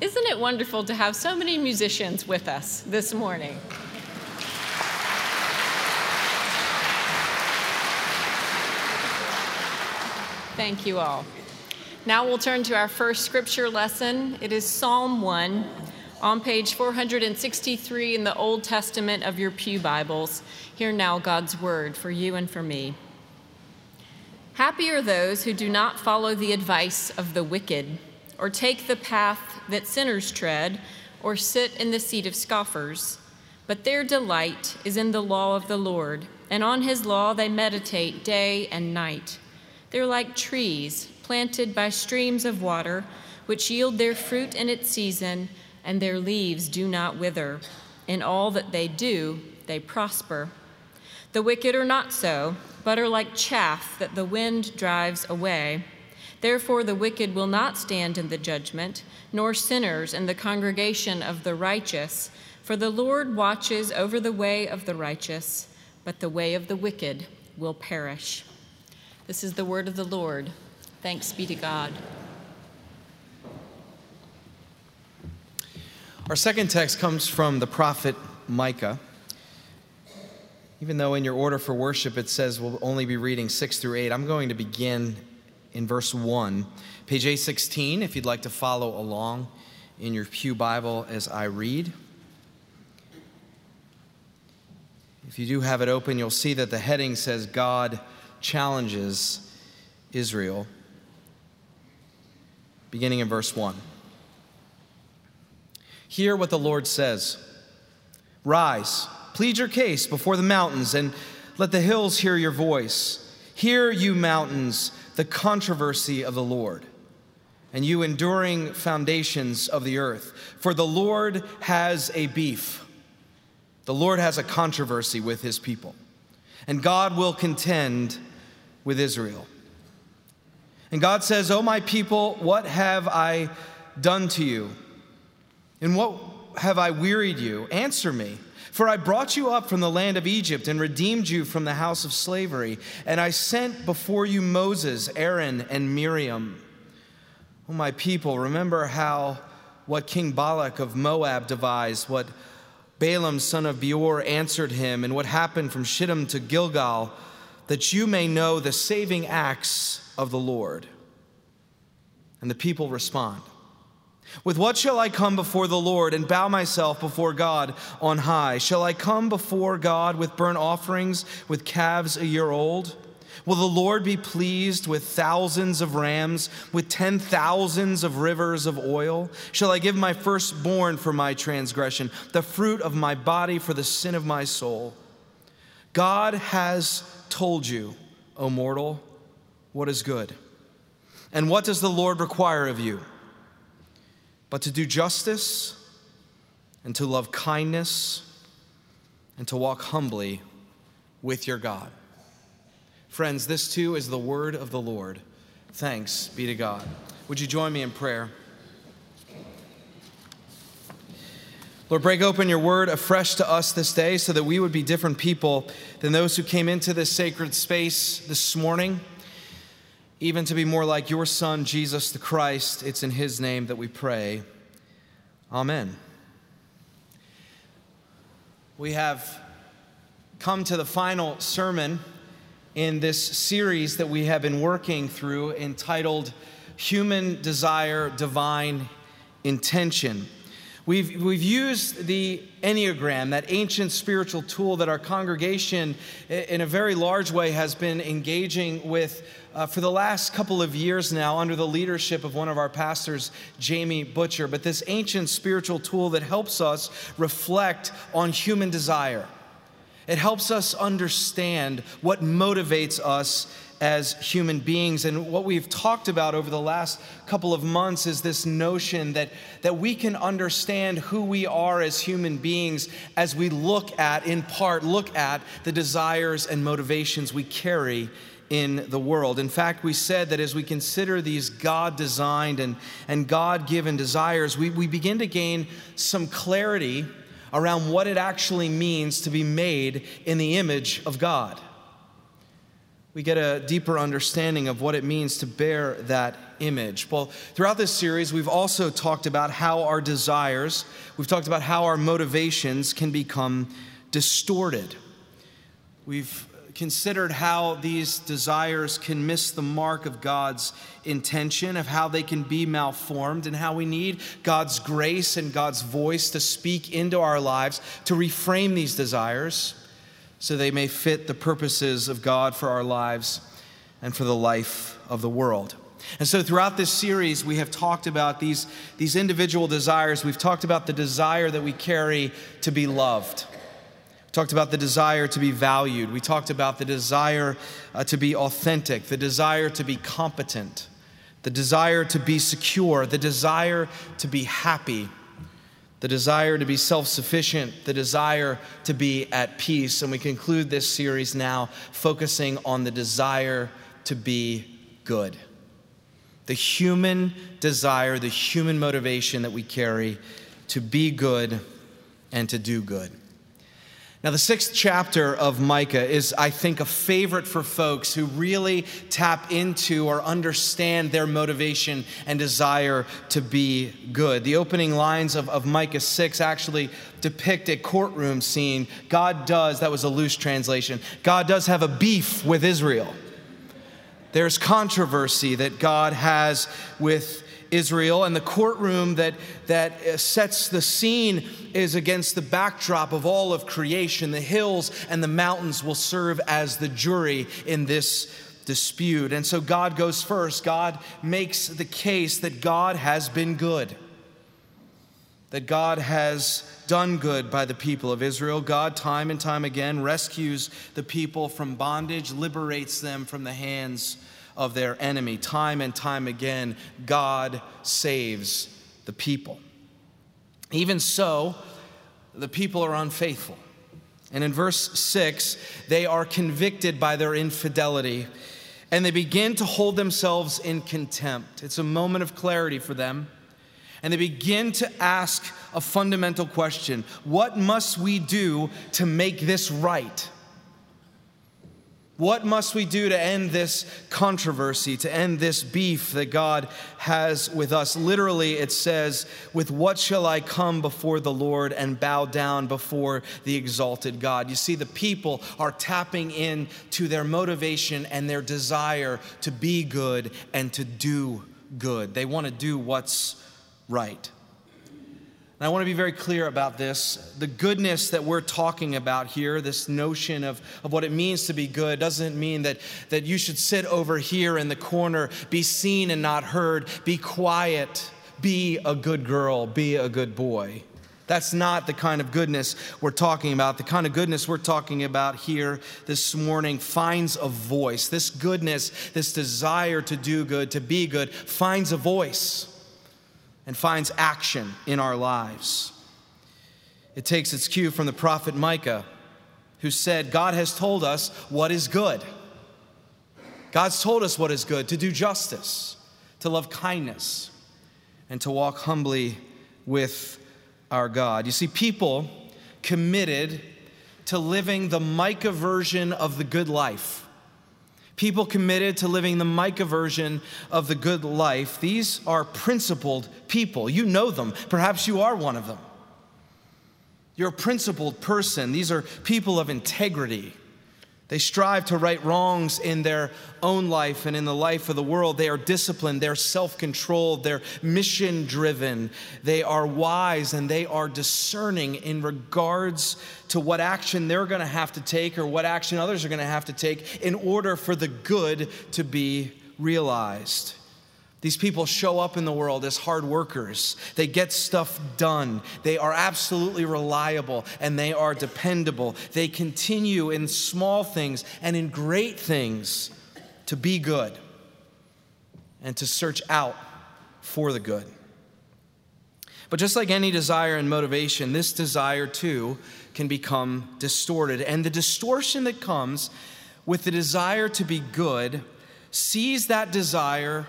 Isn't it wonderful to have so many musicians with us this morning? Thank you all. Now we'll turn to our first scripture lesson. It is Psalm 1 on page 463 in the Old Testament of your Pew Bibles. Hear now God's word for you and for me. Happy are those who do not follow the advice of the wicked or take the path that sinners tread, or sit in the seat of scoffers. But their delight is in the law of the Lord, and on his law they meditate day and night. They're like trees planted by streams of water, which yield their fruit in its season, and their leaves do not wither. In all that they do, they prosper. The wicked are not so, but are like chaff that the wind drives away. Therefore, the wicked will not stand in the judgment, nor sinners in the congregation of the righteous. For the Lord watches over the way of the righteous, but the way of the wicked will perish. This is the word of the Lord. Thanks be to God. Our second text comes from the prophet Micah. Even though in your order for worship it says we'll only be reading 6 through 8, I'm going to begin in verse 1. Page A16, if you'd like to follow along in your Pew Bible as I read. If you do have it open, you'll see that the heading says God challenges Israel, beginning in verse 1. Hear what the Lord says Rise, plead your case before the mountains, and let the hills hear your voice. Hear, you mountains the controversy of the Lord and you enduring foundations of the earth. For the Lord has a beef, the Lord has a controversy with his people, and God will contend with Israel. And God says, O my people, what have I done to you? And what have I wearied you? Answer me. For I brought you up from the land of Egypt and redeemed you from the house of slavery. And I sent before you Moses, Aaron, and Miriam. Oh, my people, remember how what King Balak of Moab devised, what Balaam, son of Beor, answered him, and what happened from Shittim to Gilgal, that you may know the saving acts of the Lord. And the people respond. With what shall I come before the Lord and bow myself before God on high? Shall I come before God with burnt offerings, with calves a year old? Will the Lord be pleased with thousands of rams, with ten thousands of rivers of oil? Shall I give my firstborn for my transgression, the fruit of my body for the sin of my soul? God has told you, O mortal, what is good. And what does the Lord require of you? But to do justice and to love kindness and to walk humbly with your God. Friends, this too is the word of the Lord. Thanks be to God. Would you join me in prayer? Lord, break open your word afresh to us this day so that we would be different people than those who came into this sacred space this morning even to be more like your Son, Jesus the Christ. It's in His name that we pray. Amen. We have come to the final sermon in this series that we have been working through entitled Human Desire, Divine Intention. We've, we've used the Enneagram, that ancient spiritual tool that our congregation, in a very large way, has been engaging with uh, for the last couple of years now under the leadership of one of our pastors, Jamie Butcher. But this ancient spiritual tool that helps us reflect on human desire. It helps us understand what motivates us as human beings. And what we've talked about over the last couple of months is this notion that, that we can understand who we are as human beings as we look at, in part, look at the desires and motivations we carry in the world. In fact, we said that as we consider these God designed and, and God given desires, we, we begin to gain some clarity around what it actually means to be made in the image of God we get a deeper understanding of what it means to bear that image. Well, throughout this series, we've also talked about how our desires, we've talked about how our motivations can become distorted. We've considered how these desires can miss the mark of God's intention, of how they can be malformed, and how we need God's grace and God's voice to speak into our lives to reframe these desires so they may fit the purposes of God for our lives and for the life of the world. And so, throughout this series, we have talked about these, these individual desires. We've talked about the desire that we carry to be loved talked about the desire to be valued. We talked about the desire uh, to be authentic, the desire to be competent, the desire to be secure, the desire to be happy, the desire to be self sufficient, the desire to be at peace. And we conclude this series now focusing on the desire to be good. The human desire, the human motivation that we carry to be good and to do good. Now, the sixth chapter of Micah is, I think, a favorite for folks who really tap into or understand their motivation and desire to be good. The opening lines of, of Micah 6 actually depict a courtroom scene. God does, that was a loose translation, God does have a beef with Israel. There's controversy that God has with Israel, and the courtroom that, that uh, sets the scene is against the backdrop of all of creation. The hills and the mountains will serve as the jury in this dispute. And so God goes first. God makes the case that God has been good, that God has done good by the people of Israel. God, time and time again, rescues the people from bondage, liberates them from the hands of their enemy. Time and time again, God saves the people. Even so, the people are unfaithful. And in verse 6, they are convicted by their infidelity and they begin to hold themselves in contempt. It's a moment of clarity for them. And they begin to ask a fundamental question What must we do to make this right? What must we do to end this controversy, to end this beef that God has with us? Literally, it says, With what shall I come before the Lord and bow down before the exalted God? You see, the people are tapping in to their motivation and their desire to be good and to do good. They want to do what's right. And I want to be very clear about this. The goodness that we're talking about here, this notion of, of what it means to be good, doesn't mean that, that you should sit over here in the corner, be seen and not heard, be quiet, be a good girl, be a good boy. That's not the kind of goodness we're talking about. The kind of goodness we're talking about here this morning finds a voice. This goodness, this desire to do good, to be good, finds a voice and finds action in our lives. It takes its cue from the prophet Micah, who said, God has told us what is good. God's told us what is good to do justice, to love kindness, and to walk humbly with our God. You see, people committed to living the Micah version of the good life people committed to living the Micah version of the good life. These are principled people. You know them. Perhaps you are one of them. You're a principled person. These are people of integrity. They strive to right wrongs in their own life and in the life of the world. They are disciplined, they're self controlled, they're mission driven, they are wise, and they are discerning in regards to what action they're going to have to take or what action others are going to have to take in order for the good to be realized. These people show up in the world as hard workers. They get stuff done. They are absolutely reliable and they are dependable. They continue in small things and in great things to be good and to search out for the good. But just like any desire and motivation, this desire too can become distorted. And the distortion that comes with the desire to be good sees that desire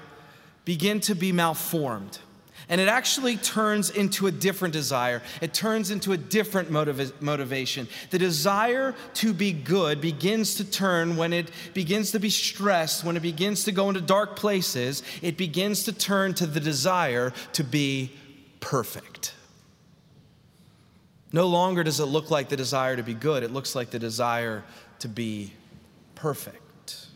begin to be malformed. And it actually turns into a different desire. It turns into a different motiv- motivation. The desire to be good begins to turn when it begins to be stressed, when it begins to go into dark places, it begins to turn to the desire to be perfect. No longer does it look like the desire to be good, it looks like the desire to be perfect.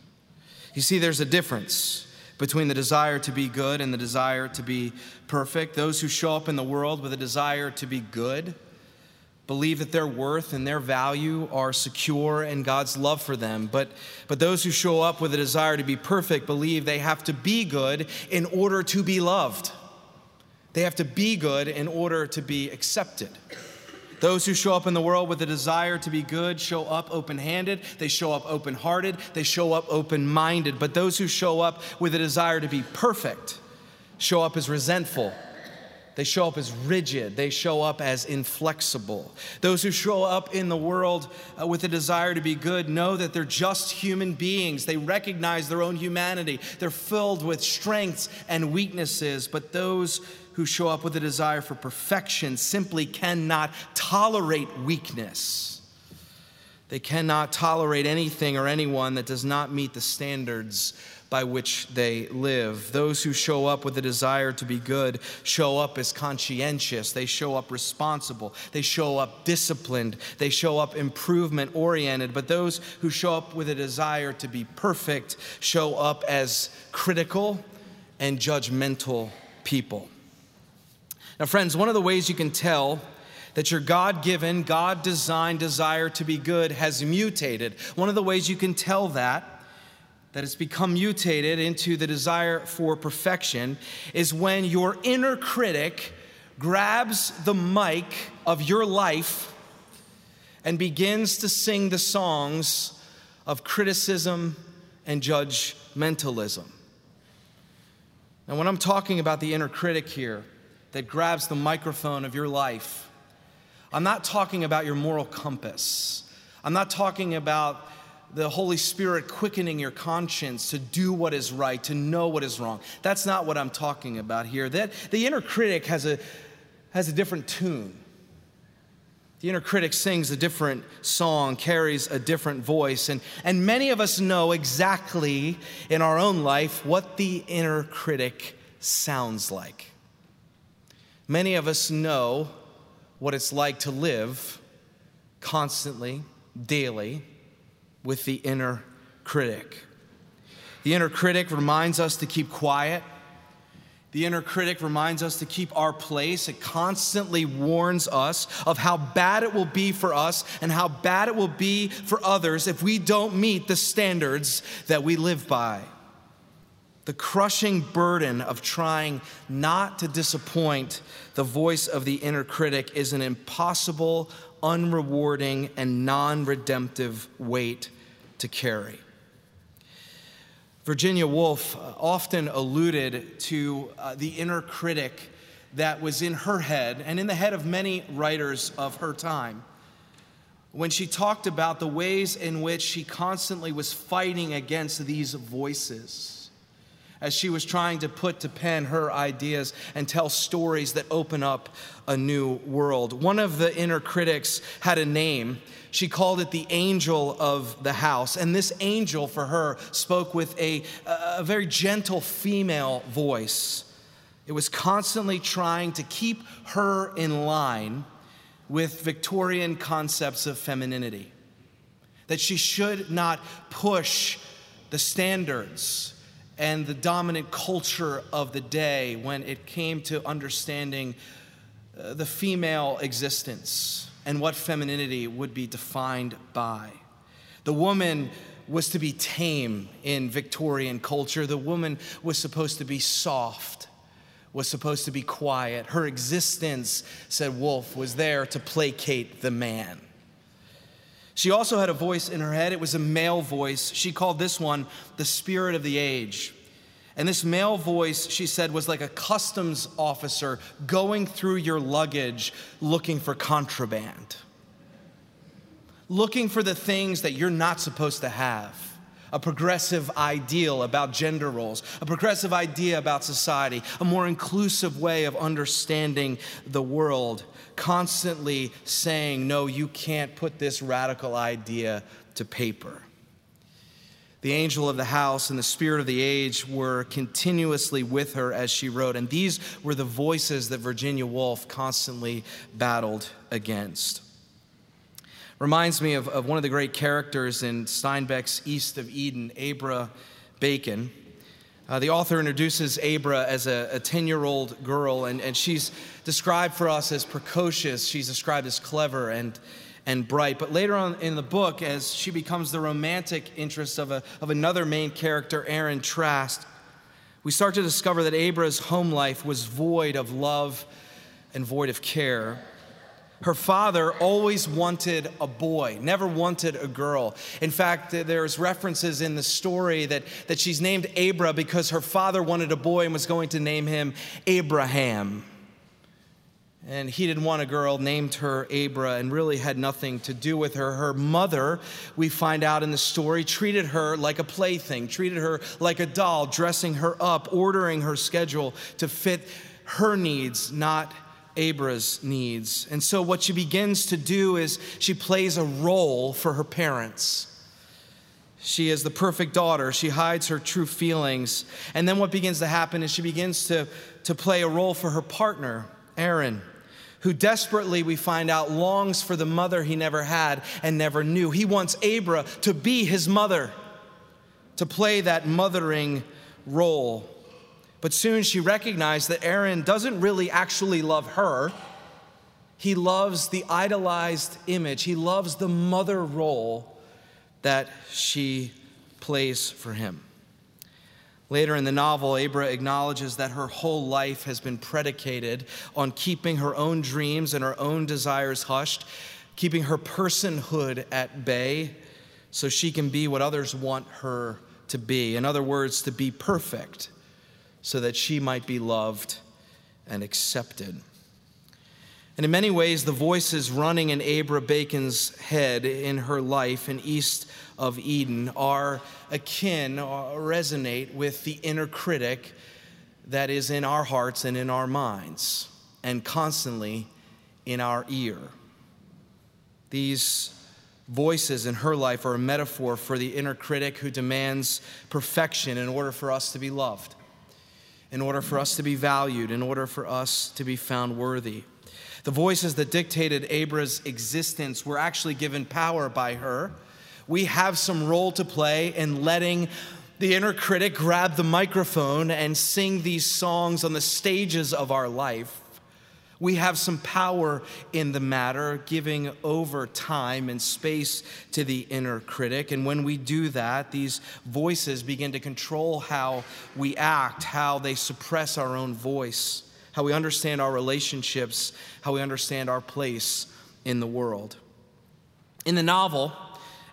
You see, there's a difference between the desire to be good and the desire to be perfect. Those who show up in the world with a desire to be good believe that their worth and their value are secure in God's love for them. But, but those who show up with a desire to be perfect believe they have to be good in order to be loved. They have to be good in order to be accepted. Those who show up in the world with a desire to be good show up open handed, they show up open hearted, they show up open minded. But those who show up with a desire to be perfect show up as resentful. They show up as rigid. They show up as inflexible. Those who show up in the world uh, with a desire to be good know that they're just human beings. They recognize their own humanity. They're filled with strengths and weaknesses. But those who show up with a desire for perfection simply cannot tolerate weakness. They cannot tolerate anything or anyone that does not meet the standards by which they live. Those who show up with a desire to be good show up as conscientious. They show up responsible. They show up disciplined. They show up improvement oriented. But those who show up with a desire to be perfect show up as critical and judgmental people. Now, friends, one of the ways you can tell that your God given, God designed desire to be good has mutated, one of the ways you can tell that, that it's become mutated into the desire for perfection, is when your inner critic grabs the mic of your life and begins to sing the songs of criticism and judgmentalism. Now, when I'm talking about the inner critic here, that grabs the microphone of your life. I'm not talking about your moral compass. I'm not talking about the Holy Spirit quickening your conscience to do what is right, to know what is wrong. That's not what I'm talking about here. That the inner critic has a has a different tune. The inner critic sings a different song, carries a different voice, and, and many of us know exactly in our own life what the inner critic sounds like. Many of us know what it's like to live constantly, daily, with the inner critic. The inner critic reminds us to keep quiet. The inner critic reminds us to keep our place. It constantly warns us of how bad it will be for us and how bad it will be for others if we don't meet the standards that we live by. The crushing burden of trying not to disappoint the voice of the inner critic is an impossible, unrewarding, and non redemptive weight to carry. Virginia Woolf uh, often alluded to uh, the inner critic that was in her head and in the head of many writers of her time when she talked about the ways in which she constantly was fighting against these voices as she was trying to put to pen her ideas and tell stories that open up a new world. One of the inner critics had a name. She called it the angel of the house. And this angel, for her, spoke with a, a very gentle female voice. It was constantly trying to keep her in line with Victorian concepts of femininity. That she should not push the standards and the dominant culture of the day when it came to understanding uh, the female existence and what femininity would be defined by. The woman was to be tame in Victorian culture. The woman was supposed to be soft, was supposed to be quiet. Her existence, said Woolf, was there to placate the man. She also had a voice in her head. It was a male voice. She called this one the spirit of the age. And this male voice, she said, was like a customs officer going through your luggage looking for contraband, looking for the things that you're not supposed to have, a progressive ideal about gender roles, a progressive idea about society, a more inclusive way of understanding the world, constantly saying, No, you can't put this radical idea to paper. The angel of the house and the spirit of the age were continuously with her as she wrote, and these were the voices that Virginia Woolf constantly battled against. Reminds me of, of one of the great characters in Steinbeck's East of Eden, Abra Bacon. Uh, the author introduces Abra as a 10 year old girl, and, and she's described for us as precocious. She's described as clever and, and bright. But later on in the book, as she becomes the romantic interest of, a, of another main character, Aron Trask, we start to discover that Abra's home life was void of love and void of care. Her father always wanted a boy, never wanted a girl. In fact, there's references in the story that, that she's named Abra because her father wanted a boy and was going to name him Abraham. And he didn't want a girl, named her Abra, and really had nothing to do with her. Her mother, we find out in the story, treated her like a plaything, treated her like a doll, dressing her up, ordering her schedule to fit her needs, not Abra's needs. And so, what she begins to do is she plays a role for her parents. She is the perfect daughter. She hides her true feelings. And then, what begins to happen is she begins to, to play a role for her partner, Aron, who desperately, we find out, longs for the mother he never had and never knew. He wants Abra to be his mother, to play that mothering role. But soon she recognized that Aron doesn't really actually love her. He loves the idolized image, he loves the mother role that she plays for him. Later in the novel, Abra acknowledges that her whole life has been predicated on keeping her own dreams and her own desires hushed, keeping her personhood at bay so she can be what others want her to be. In other words, to be perfect so that she might be loved and accepted. And in many ways, the voices running in Abra Bacon's head in her life in east of Eden are akin or resonate with the inner critic that is in our hearts and in our minds and constantly in our ear. These voices in her life are a metaphor for the inner critic who demands perfection in order for us to be loved in order for us to be valued, in order for us to be found worthy. The voices that dictated Abra's existence were actually given power by her. We have some role to play in letting the inner critic grab the microphone and sing these songs on the stages of our life. We have some power in the matter, giving over time and space to the inner critic. And when we do that, these voices begin to control how we act, how they suppress our own voice, how we understand our relationships, how we understand our place in the world. In the novel,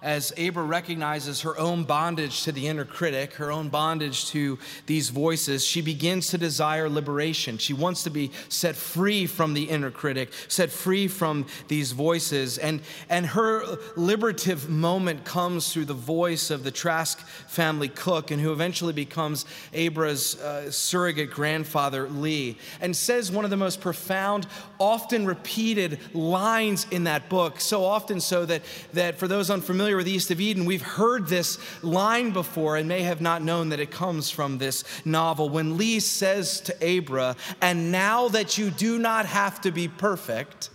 as Abra recognizes her own bondage to the inner critic, her own bondage to these voices, she begins to desire liberation. She wants to be set free from the inner critic, set free from these voices. And, and her liberative moment comes through the voice of the Trask family cook, and who eventually becomes Abra's uh, surrogate grandfather, Lee, and says one of the most profound, often repeated lines in that book, so often so that, that for those unfamiliar, familiar with East of Eden, we've heard this line before and may have not known that it comes from this novel. When Lee says to Abra, And now that you do not have to be perfect,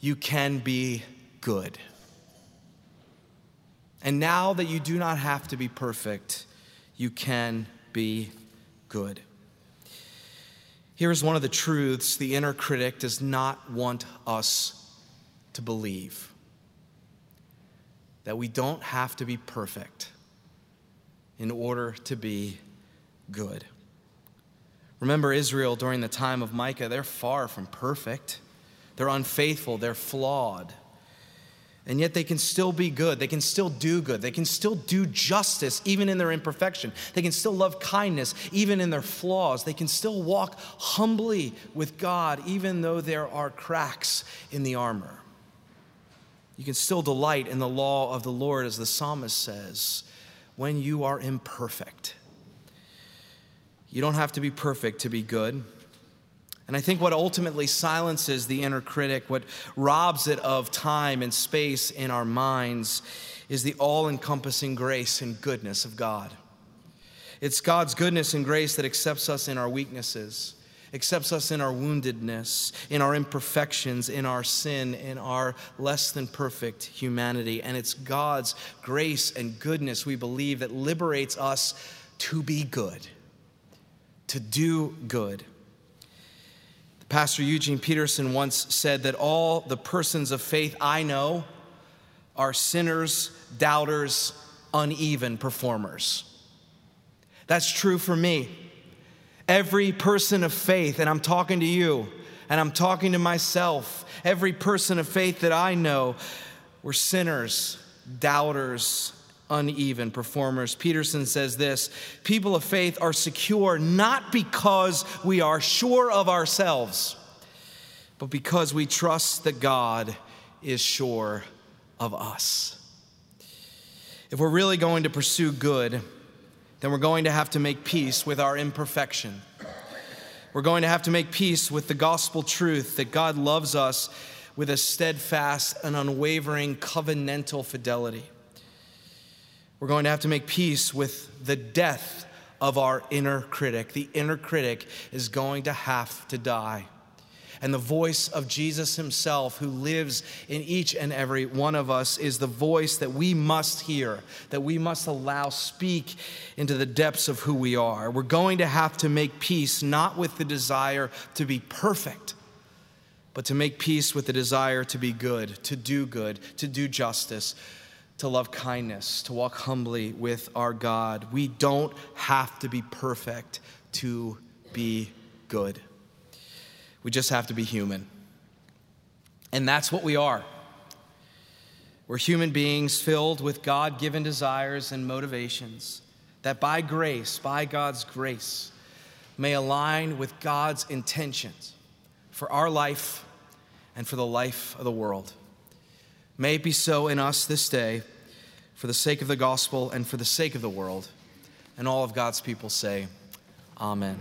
you can be good. And now that you do not have to be perfect, you can be good. Here's one of the truths the inner critic does not want us to believe that we don't have to be perfect in order to be good. Remember Israel during the time of Micah, they're far from perfect. They're unfaithful, they're flawed. And yet they can still be good. They can still do good. They can still do justice even in their imperfection. They can still love kindness even in their flaws. They can still walk humbly with God even though there are cracks in the armor. You can still delight in the law of the Lord, as the psalmist says, when you are imperfect. You don't have to be perfect to be good. And I think what ultimately silences the inner critic, what robs it of time and space in our minds, is the all encompassing grace and goodness of God. It's God's goodness and grace that accepts us in our weaknesses, accepts us in our woundedness, in our imperfections, in our sin, in our less than perfect humanity. And it's God's grace and goodness, we believe, that liberates us to be good, to do good. Pastor Eugene Peterson once said that all the persons of faith I know are sinners, doubters, uneven performers. That's true for me. Every person of faith, and I'm talking to you, and I'm talking to myself, every person of faith that I know, we're sinners, doubters, uneven performers. Peterson says this people of faith are secure not because we are sure of ourselves, but because we trust that God is sure of us. If we're really going to pursue good, then we're going to have to make peace with our imperfection. We're going to have to make peace with the gospel truth that God loves us with a steadfast and unwavering covenantal fidelity. We're going to have to make peace with the death of our inner critic. The inner critic is going to have to die. And the voice of Jesus himself, who lives in each and every one of us, is the voice that we must hear, that we must allow speak into the depths of who we are. We're going to have to make peace not with the desire to be perfect, but to make peace with the desire to be good, to do good, to do justice, to love kindness, to walk humbly with our God. We don't have to be perfect to be good. We just have to be human. And that's what we are. We're human beings filled with God given desires and motivations that by grace, by God's grace, may align with God's intentions for our life and for the life of the world. May it be so in us this day for the sake of the gospel and for the sake of the world. And all of God's people say, Amen.